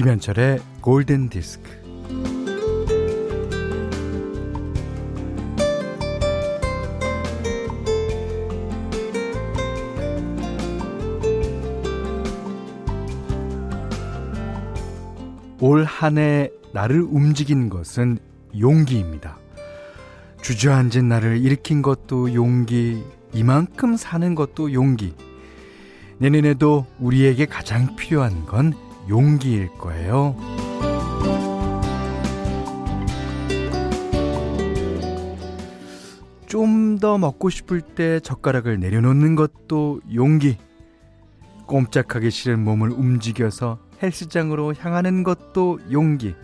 김현철의 골든 디스크. 올 한 해 나를 움직인 것은 용기입니다. 주저앉은 나를 일으킨 것도 용기, 이만큼 사는 것도 용기. 내년에도 우리에게 가장 필요한 건 용기일 거예요. 좀 더 먹고 싶을 때 젓가락을 내려놓는 것도 용기. 꼼짝하기 싫은 몸을 움직여서 헬스장으로 향하는 것도 용기.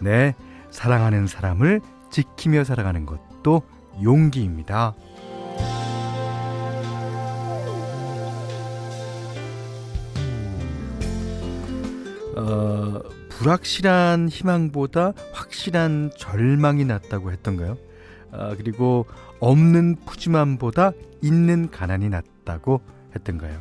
네, 사랑하는 사람을 지키며 살아가는 것도 용기입니다. 어, 불확실한 희망보다 확실한 절망이 낫다고 했던가요? 아, 그리고 없는 푸짐함보다 있는 가난이 낫다고 했던가요?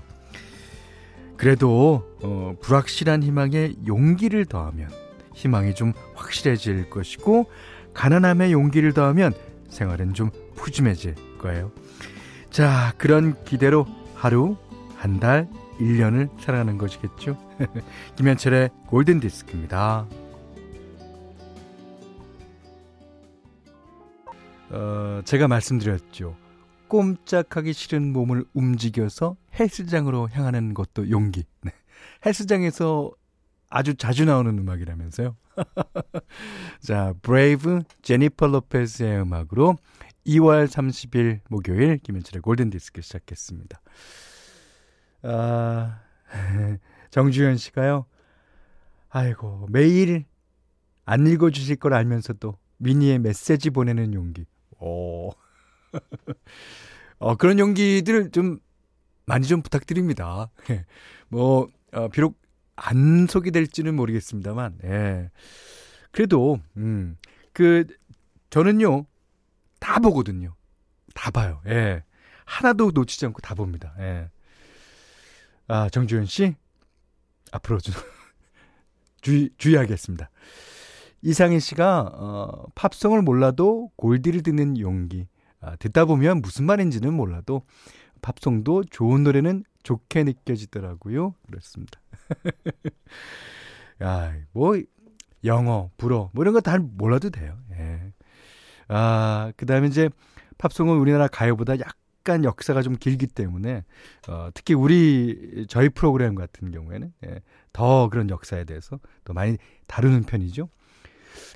그래도 어, 불확실한 희망에 용기를 더하면 희망이 좀 확실해질 것이고 가난함에 용기를 더하면 생활은 좀 푸짐해질 거예요. 자, 그런 기대로 하루, 한 달, 1년을 살아가는 것이겠죠. 김현철의 골든 디스크입니다. 어, 제가 말씀드렸죠. 꼼짝하기 싫은 몸을 움직여서 헬스장으로 향하는 것도 용기. 네. 헬스장에서 아주 자주 나오는 음악이라면서요. 자, Brave 제니퍼 로페즈의 음악으로 2월 30일 목요일 김현철의 골든 디스크 시작했습니다. 아, 정주현 씨가요. 아이고, 매일 안 읽어주실 걸 알면서도 미니에 메시지 보내는 용기. 오. 어, 그런 용기들 좀 많이 좀 부탁드립니다. 뭐, 어, 비록 안 소개될지는 모르겠습니다만, 예. 그래도, 음, 그, 저는요, 다 보거든요. 다 봐요. 예. 하나도 놓치지 않고 다 봅니다. 예. 아, 정주현 씨, 앞으로 좀 주의, 주의하겠습니다. 이상희 씨가, 어, 팝송을 몰라도 골디를 듣는 용기. 아, 듣다 보면 무슨 말인지는 몰라도 팝송도 좋은 노래는 좋게 느껴지더라고요. 그렇습니다. 야, 뭐, 영어, 불어, 뭐 이런 거 다 몰라도 돼요. 예. 아, 그 다음에 이제 팝송은 우리나라 가요보다 약 간 역사가 좀 길기 때문에, 어, 특히 우리, 저희 프로그램 같은 경우에는, 예, 더 그런 역사에 대해서 더 많이 다루는 편이죠.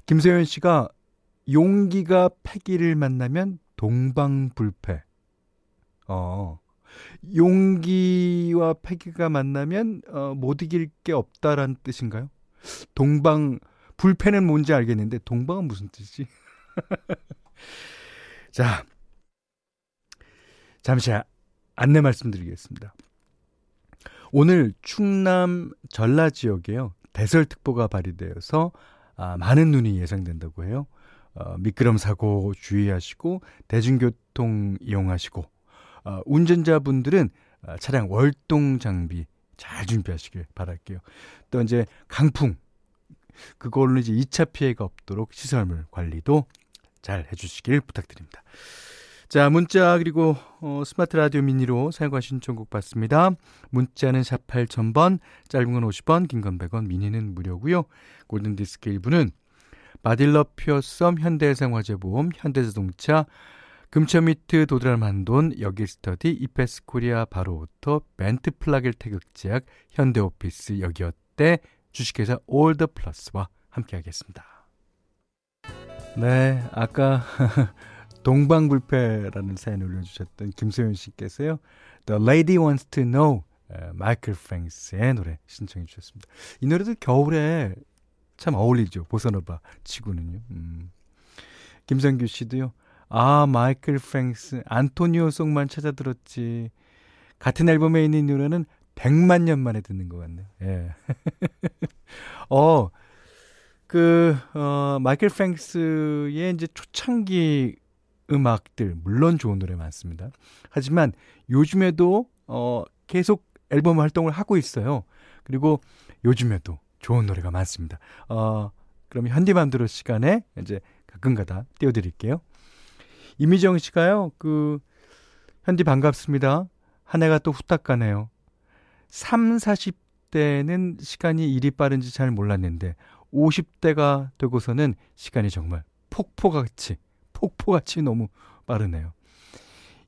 김세현 씨가 용기가 패기를 만나면 동방불패. 어, 용기와 패기가 만나면 어, 못 이길 게 없다라는 뜻인가요? 동방 불패는 뭔지 알겠는데 동방은 무슨 뜻이지? 자, 잠시 안내 말씀드리겠습니다. 오늘 충남 전라 지역에요 대설특보가 발휘되어서 아, 많은 눈이 예상된다고 해요. 어, 미끄럼 사고 주의하시고 대중교통 이용하시고 어, 운전자분들은 어, 차량 월동 장비 잘 준비하시길 바랄게요. 또 이제 강풍 그걸로 이제 2차 피해가 없도록 시설물 관리도 잘 해주시길 부탁드립니다. 자, 문자 그리고 어, 스마트 라디오 미니로 사용과 신청곡 받습니다. 문자는 샵 8000번, 짧은 건 50원, 긴 건 100원, 미니는 무료고요. 골든 디스크 1부는 바딜러 퓨어썸 현대생활재보험, 현대자동차, 금천미트 도드람 한돈, 여기스터디, 이페스코리아 바로오토, 벤트 플라겔 태극제약, 현대오피스 여기어때, 주식회사 올더플러스와 함께하겠습니다. 네, 아까 동방불패라는 사연 올려주셨던 김소연 씨께서요. The Lady Wants to Know 마이클 프랭스의 노래 신청해 주셨습니다. 이 노래도 겨울에 참 어울리죠. 보사노바 치고는요. 음. 김성규 씨도요. 아, 마이클 프랭스, 안토니오 송만 찾아 들었지. 같은 앨범에 있는 노래는 100만 년 만에 듣는 것 같네요. 예. 어, 그, 어, 마이클 프랭스의 이제 초창기 음악들, 물론 좋은 노래 많습니다. 하지만 요즘에도, 어, 계속 앨범 활동을 하고 있어요. 그리고 요즘에도 좋은 노래가 많습니다. 어, 그럼 현디맘대로 시간에 이제 가끔가다 띄워드릴게요. 이미정 씨가요, 그, 현디 반갑습니다. 한 해가 또 후딱 가네요. 3, 40대는 시간이 일이 빠른지 잘 몰랐는데, 50대가 되고서는 시간이 정말 폭포같이, 폭포같이 너무 빠르네요.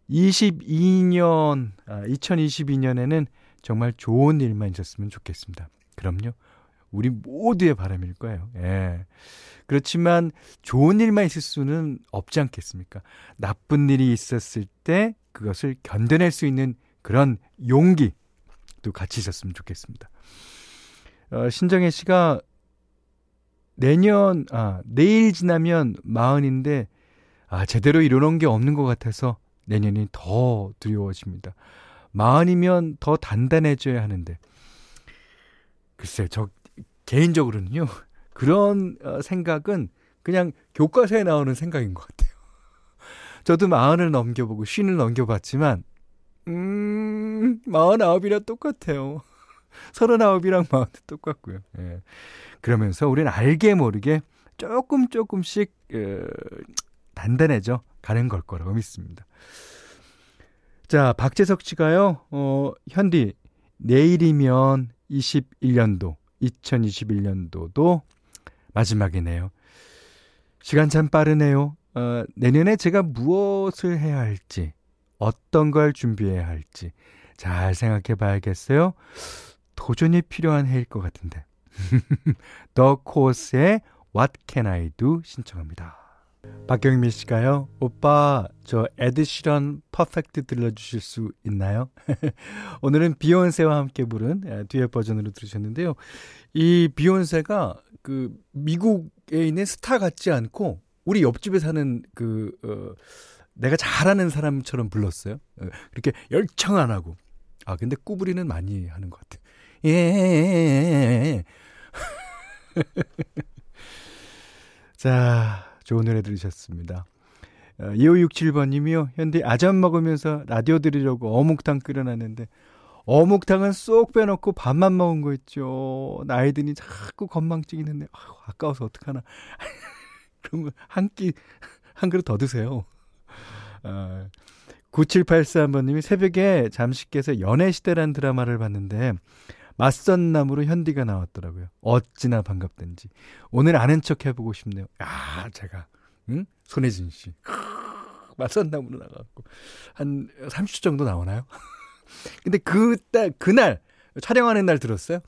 22년, 아, 2022년에는 정말 좋은 일만 있었으면 좋겠습니다. 그럼요. 우리 모두의 바람일 거예요. 예. 그렇지만 좋은 일만 있을 수는 없지 않겠습니까? 나쁜 일이 있었을 때 그것을 견뎌낼 수 있는 그런 용기도 같이 있었으면 좋겠습니다. 어, 신정혜 씨가 내년, 아, 내일 지나면 마흔인데, 아, 제대로 이뤄놓은 게 없는 것 같아서 내년이 더 두려워집니다. 마흔이면 더 단단해져야 하는데. 글쎄, 저, 개인적으로는요, 그런 어, 생각은 그냥 교과서에 나오는 생각인 것 같아요. 저도 마흔을 넘겨보고 쉰을 넘겨봤지만, 음, 마흔아홉이랑 똑같아요. 서른아홉이랑 마흔도 똑같고요. 예. 그러면서 우리는 알게 모르게 조금 조금씩, 어, 단단해져 가는 걸 거라고 믿습니다. 자, 박재석 씨가요, 어, 현디, 내일이면 21년도, 2021년도도 마지막이네요. 시간 참 빠르네요. 어, 내년에 제가 무엇을 해야 할지, 어떤 걸 준비해야 할지 잘 생각해 봐야겠어요. 도전이 필요한 해일 것 같은데. 더 코스의 What Can I Do 신청합니다. 박경민 씨가요. 오빠 저 에드시런 퍼펙트 들려주실 수 있나요? 오늘은 비욘세와 함께 부른 뒤에 버전으로 들으셨는데요. 이 비욘세가 그 미국에 있는 스타 같지 않고 우리 옆집에 사는 그 어, 내가 잘하는 사람처럼 불렀어요. 어, 그렇게 열청 안 하고. 아 근데 꾸부리는 많이 하는 것 같아. 예. 예, 예. 자, 좋은 노래 들으셨습니다. 어, 2567번님이요. 현대 아점 먹으면서 라디오 들으려고 어묵탕 끓여놨는데 어묵탕은 쏙 빼놓고 밥만 먹은 거 있죠. 나이 드니 자꾸 건망증 있는데 아까워서 어떡하나. 그러면 한 끼, 한 그릇 더 드세요. 어, 9784번님이 새벽에 잠시 깨서 연애시대란 드라마를 봤는데 맞선 나무로 현디가 나왔더라고요. 어찌나 반갑던지. 오늘 아는 척 해보고 싶네요. 아, 제가, 응? 손혜진 씨. 맞선 나무로 나가고. 한 30초 정도 나오나요? 근데 그, 딸, 그날, 촬영하는 날 들었어요.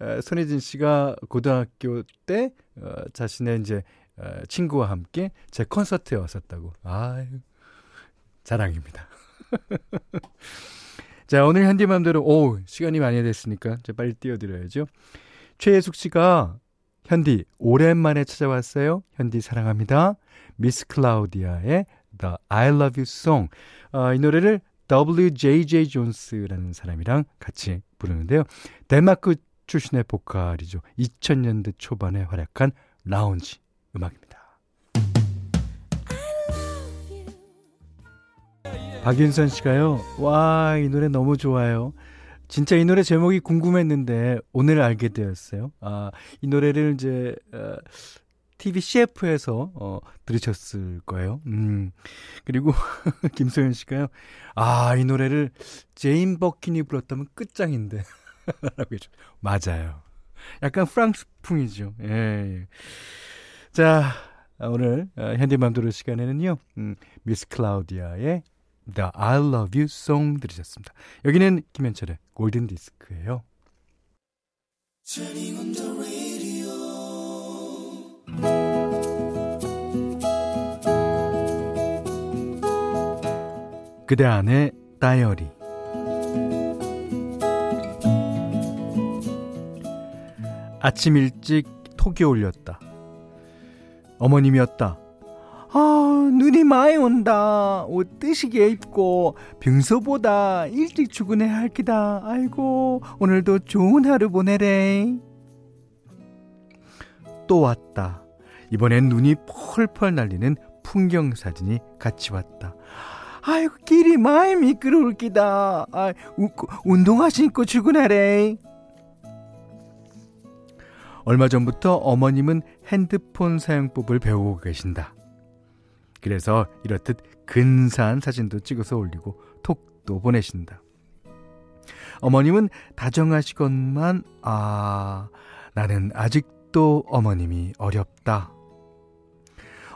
어, 손혜진 씨가 고등학교 때, 어, 자신의 이제, 어, 친구와 함께 제 콘서트에 왔었다고. 아유, 자랑입니다. 자, 오늘 현디맘대로, 오, 시간이 많이 됐으니까 이제 빨리 띄워드려야죠. 최혜숙 씨가, 현디, 오랜만에 찾아왔어요. 현디 사랑합니다. 미스 클라우디아의 The I Love You Song. 어, 이 노래를 WJJ 존스라는 사람이랑 같이 부르는데요. 덴마크 출신의 보컬이죠. 2000년대 초반에 활약한 라운지 음악입니다. 박윤선 씨가요. 와, 이 노래 너무 좋아요. 진짜 이 노래 제목이 궁금했는데 오늘 알게 되었어요. 아, 이 노래를 이제 어, TV CF에서 어, 들으셨을 거예요. 음. 그리고 김소연 씨가요. 아, 이 노래를 제인 버킨이 불렀다면 끝장인데. 라고 해줘. 맞아요. 약간 프랑스풍이죠. 예. 예. 자, 오늘 어, 현대맘대로 시간에는요. 음, 미스 클라우디아의 The I Love You Song 들으셨습니다. 여기는 김현철의 골든 디스크예요. 그대 안의 다이어리 아침 일찍 톡이 올렸다. 어머님이었다. 아, 눈이 많이 온다. 옷 뜨시게 입고 평소보다 일찍 출근해야 할 기다. 아이고, 오늘도 좋은 하루 보내래. 또 왔다. 이번엔 눈이 펄펄 날리는 풍경 사진이 같이 왔다. 아이고, 길이 많이 미끄러울 기다. 아, 운동화 신고 출근하래. 얼마 전부터 어머님은 핸드폰 사용법을 배우고 계신다. 그래서 이렇듯 근사한 사진도 찍어서 올리고 톡도 보내신다. 어머님은 다정하시건만, 아, 나는 아직도 어머님이 어렵다.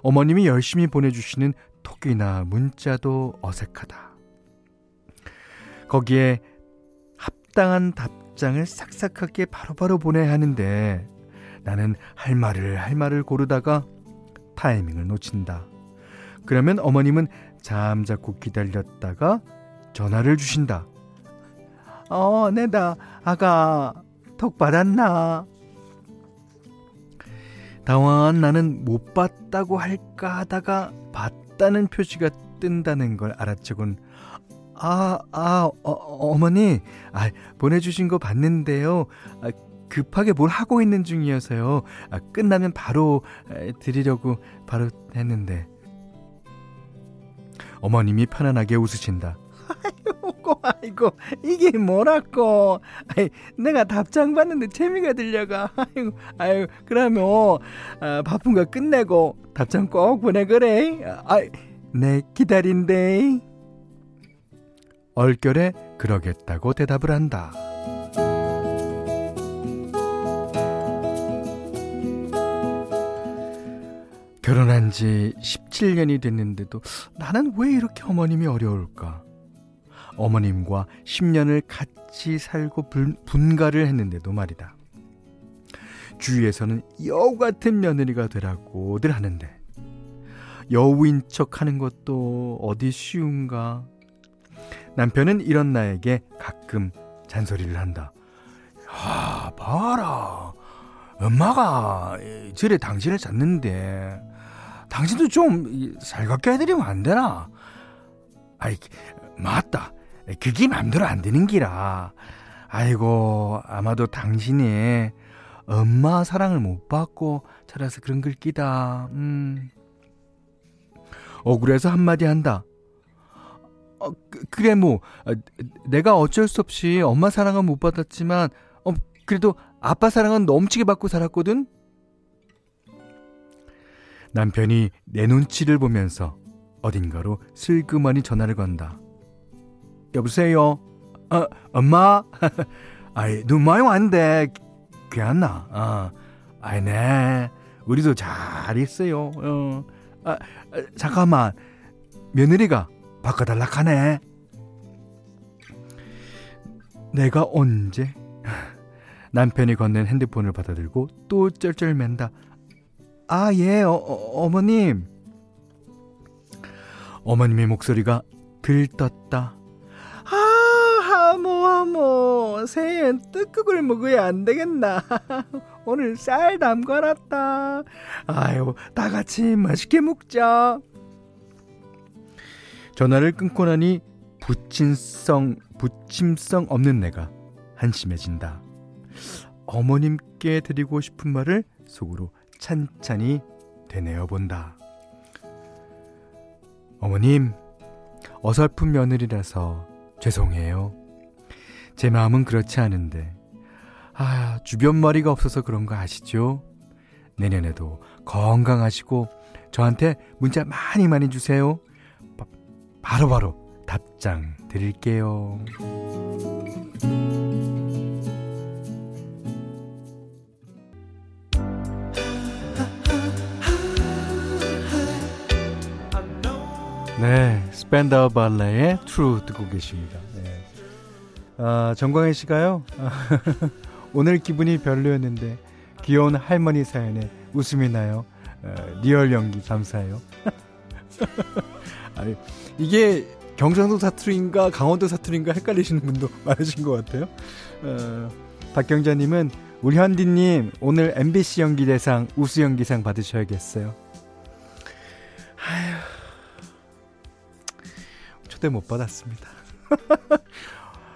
어머님이 열심히 보내주시는 톡이나 문자도 어색하다. 거기에 합당한 답장을 싹싹하게 바로바로 보내야 하는데 나는 할 말을 할 말을 고르다가 타이밍을 놓친다. 그러면 어머님은 잠자코 기다렸다가 전화를 주신다. 어, 내다 아가 톡 받았나? 당황한 나는 못 봤다고 할까 하다가 봤다는 표시가 뜬다는 걸 알아채곤 아, 아, 어, 어머니, 아, 보내주신 거 봤는데요. 아, 급하게 뭘 하고 있는 중이어서요. 아, 끝나면 바로 드리려고 바로 했는데. 어머님이 편안하게 웃으신다. 아이고, 아이고, 이게 뭐라고. 아이, 내가 답장 받는데 재미가 들려가. 아이고, 아이고, 그러면, 아, 바쁜 거 끝내고 답장 꼭 보내그래. 아, 네, 기다린대. 얼결에 그러겠다고 대답을 한다. 결혼한 지 17년이 됐는데도 나는 왜 이렇게 어머님이 어려울까? 어머님과 10년을 같이 살고 분가를 했는데도 말이다. 주위에서는 여우 같은 며느리가 되라고들 하는데 여우인 척 하는 것도 어디 쉬운가? 남편은 이런 나에게 가끔 잔소리를 한다. 아, 봐라. 엄마가 저래 당신을 찾는데 당신도 좀 살갑게 해드리면 안 되나? 아이, 맞다. 그게 맘대로 안 되는 기라. 아이고, 아마도 당신이 엄마 사랑을 못 받고 자라서 그런 걸 끼다. 음. 억울해서 한마디 한다. 어, 그, 래 뭐, 어, 내가 어쩔 수 없이 엄마 사랑은 못 받았지만, 어, 그래도 아빠 사랑은 넘치게 받고 살았거든? 남편이 내 눈치를 보면서 어딘가로 슬그머니 전화를 건다. 여보세요? 어, 엄마? 아이, 눈 많이 왔는데, 괜찮나? 어, 아이, 네. 우리도 잘 있어요. 어, 아, 아, 잠깐만. 며느리가 바꿔달라 하네. 내가 언제? 남편이 건넨 핸드폰을 받아들고 또 쩔쩔맨다. 아, 예, 어, 어, 어머님. 어머님의 목소리가 들떴다. 하모 하모. 새해엔 뜨국을 먹어야 안 되겠나. 오늘 쌀 담가놨다. 아유 다 같이 맛있게 먹자. 전화를 끊고 나니 부침성 부침성 없는 내가 한심해진다. 어머님께 드리고 싶은 말을 속으로 찬찬히 되뇌어 본다 어머님 어설픈 며느리라서 죄송해요. 제 마음은 그렇지 않은데, 아, 주변 머리가 없어서 그런 거 아시죠? 내년에도 건강하시고, 저한테 문자 많이 많이 주세요. 바로바로 바로 답장 드릴게요. 네, 스펜더 발레의 True 듣고 계십니다. 네. 아, 정광희 씨가요. 오늘 기분이 별로였는데 귀여운 할머니 사연에 웃음이 나요. 어, real 연기 감사해요. 아니, 이게 경상도 사투리인가 강원도 사투리인가 헷갈리시는 분도 많으신 것 같아요. 어, 박경자님은 우리 현디님 오늘 MBC 연기대상 우수 연기상 받으셔야겠어요. 초대 못 받았습니다.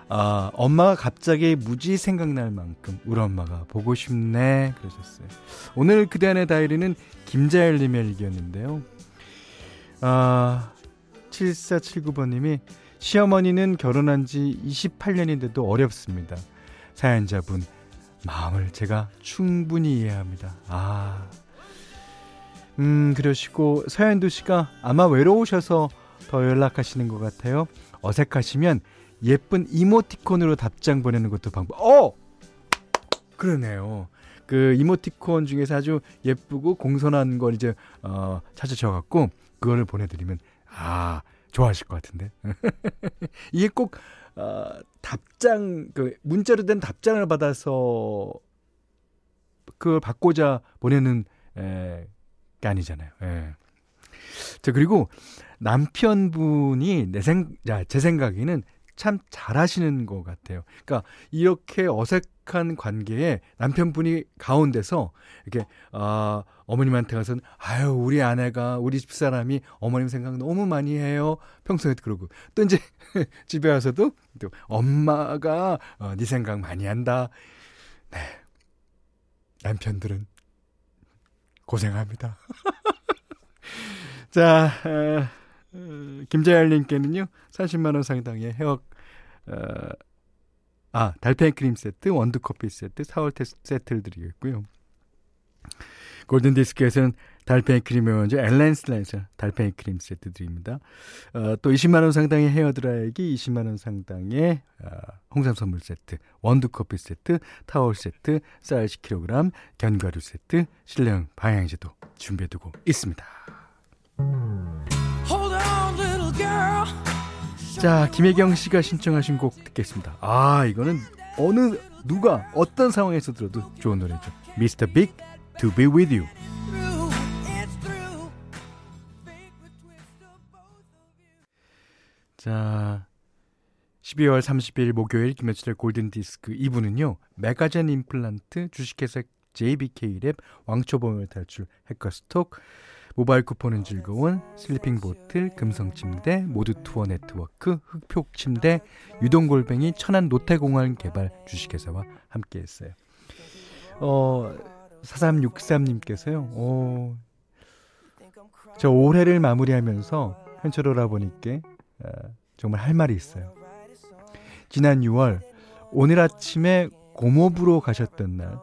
아, 엄마가 갑자기 무지 생각날 만큼 우리 엄마가 보고 싶네 그러셨어요. 오늘 그대 안의 다이리는 김자열님의 일기였는데요. 아, 7479번님이 시어머니는 결혼한 지 28년인데도 어렵습니다. 사연자분 마음을 제가 충분히 이해합니다. 아. 음, 그러시고 서현두 씨가 아마 외로우셔서 더 연락하시는 것 같아요. 어색하시면 예쁜 이모티콘으로 답장 보내는 것도 방법. 어! 그러네요. 그 이모티콘 중에서 아주 예쁘고 공손한 걸 이제 어 찾으셔 갖고 그거를 보내 드리면 아, 좋아하실 것 같은데. 이게 꼭 어, 답장 그 문자로 된 답장을 받아서 그걸 받고자 보내는 에, 게 아니잖아요. 예. 자, 그리고 남편분이 내 생, 야, 제 생각에는 참 잘하시는 것 같아요. 그러니까 이렇게 어색한 관계에 남편분이 가운데서 이렇게 아 어머님한테 가서는 아유 우리 아내가 우리 집 사람이 어머님 생각 너무 많이 해요. 평소에도 그러고 또 이제 집에 와서도 또 엄마가 어, 네 생각 많이 한다. 네 남편들은 고생합니다. 자. 어, 어, 김재열님께는요, 30만원 상당의 헤어, 어, 아, 달팽이 크림 세트, 원두 커피 세트, 사월 테스트 세트를 드리겠고요. 골든디스크에서는 달팽이 크림의 원조 엘렌슬라에서 달팽이 크림 세트 드립니다. 어, 또 20만원 상당의 헤어드라이기, 20만원 상당의 어, 홍삼 선물 세트, 원두 커피 세트, 타월 세트, 쌀 10kg, 견과류 세트, 실내용 방향제도 준비해두고 있습니다. 자, 김혜경 씨가 신청하신 곡 듣겠습니다. 아, 이거는 어느 누가 어떤 상황에서 들어도 좋은 노래죠. Mr. Big To Be With You. 자, 12월 30일 목요일 김현철의 골든 디스크 2부는요. 메가젠 임플란트, 주식회사 JBK랩, 왕초보 탈출, 해커스톡, 모바일 쿠폰은 즐거운 슬리핑 보틀, 금성 침대, 모두 투어 네트워크, 흑표 침대, 유동골뱅이, 천안 노태공원 개발 주식회사와 함께 했어요. 어, 4363님께서요, 어, 저 올해를 마무리하면서 현철 오라 보니까 어, 정말 할 말이 있어요. 지난 6월, 오늘 아침에 고모부로 가셨던 날,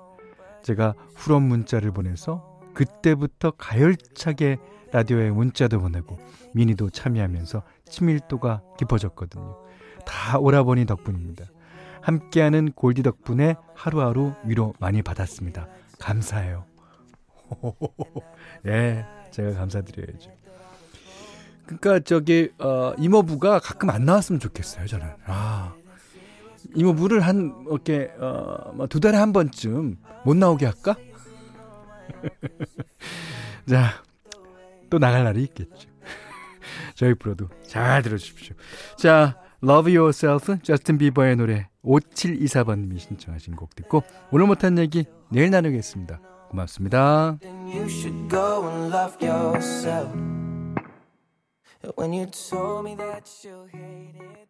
제가 후원 문자를 보내서 그때부터 가열차게 라디오에 문자도 보내고 미니도 참여하면서 친밀도가 깊어졌거든요. 다 오라버니 덕분입니다. 함께하는 골디 덕분에 하루하루 위로 많이 받았습니다. 감사해요. 예, 제가 감사드려야죠. 그러니까 저기 어, 이모부가 가끔 안 나왔으면 좋겠어요. 저는 아 이모부를 한 이렇게 어, 뭐두 달에 한 번쯤 못 나오게 할까? 자, 또 나갈 날이 있겠죠. 저희 프로도 잘 들어주십시오. 자, Love Yourself, 저스틴 비버의 노래 5724번님이 신청하신 곡 듣고 오늘 못한 얘기 내일 나누겠습니다. 고맙습니다. When you told me that you hated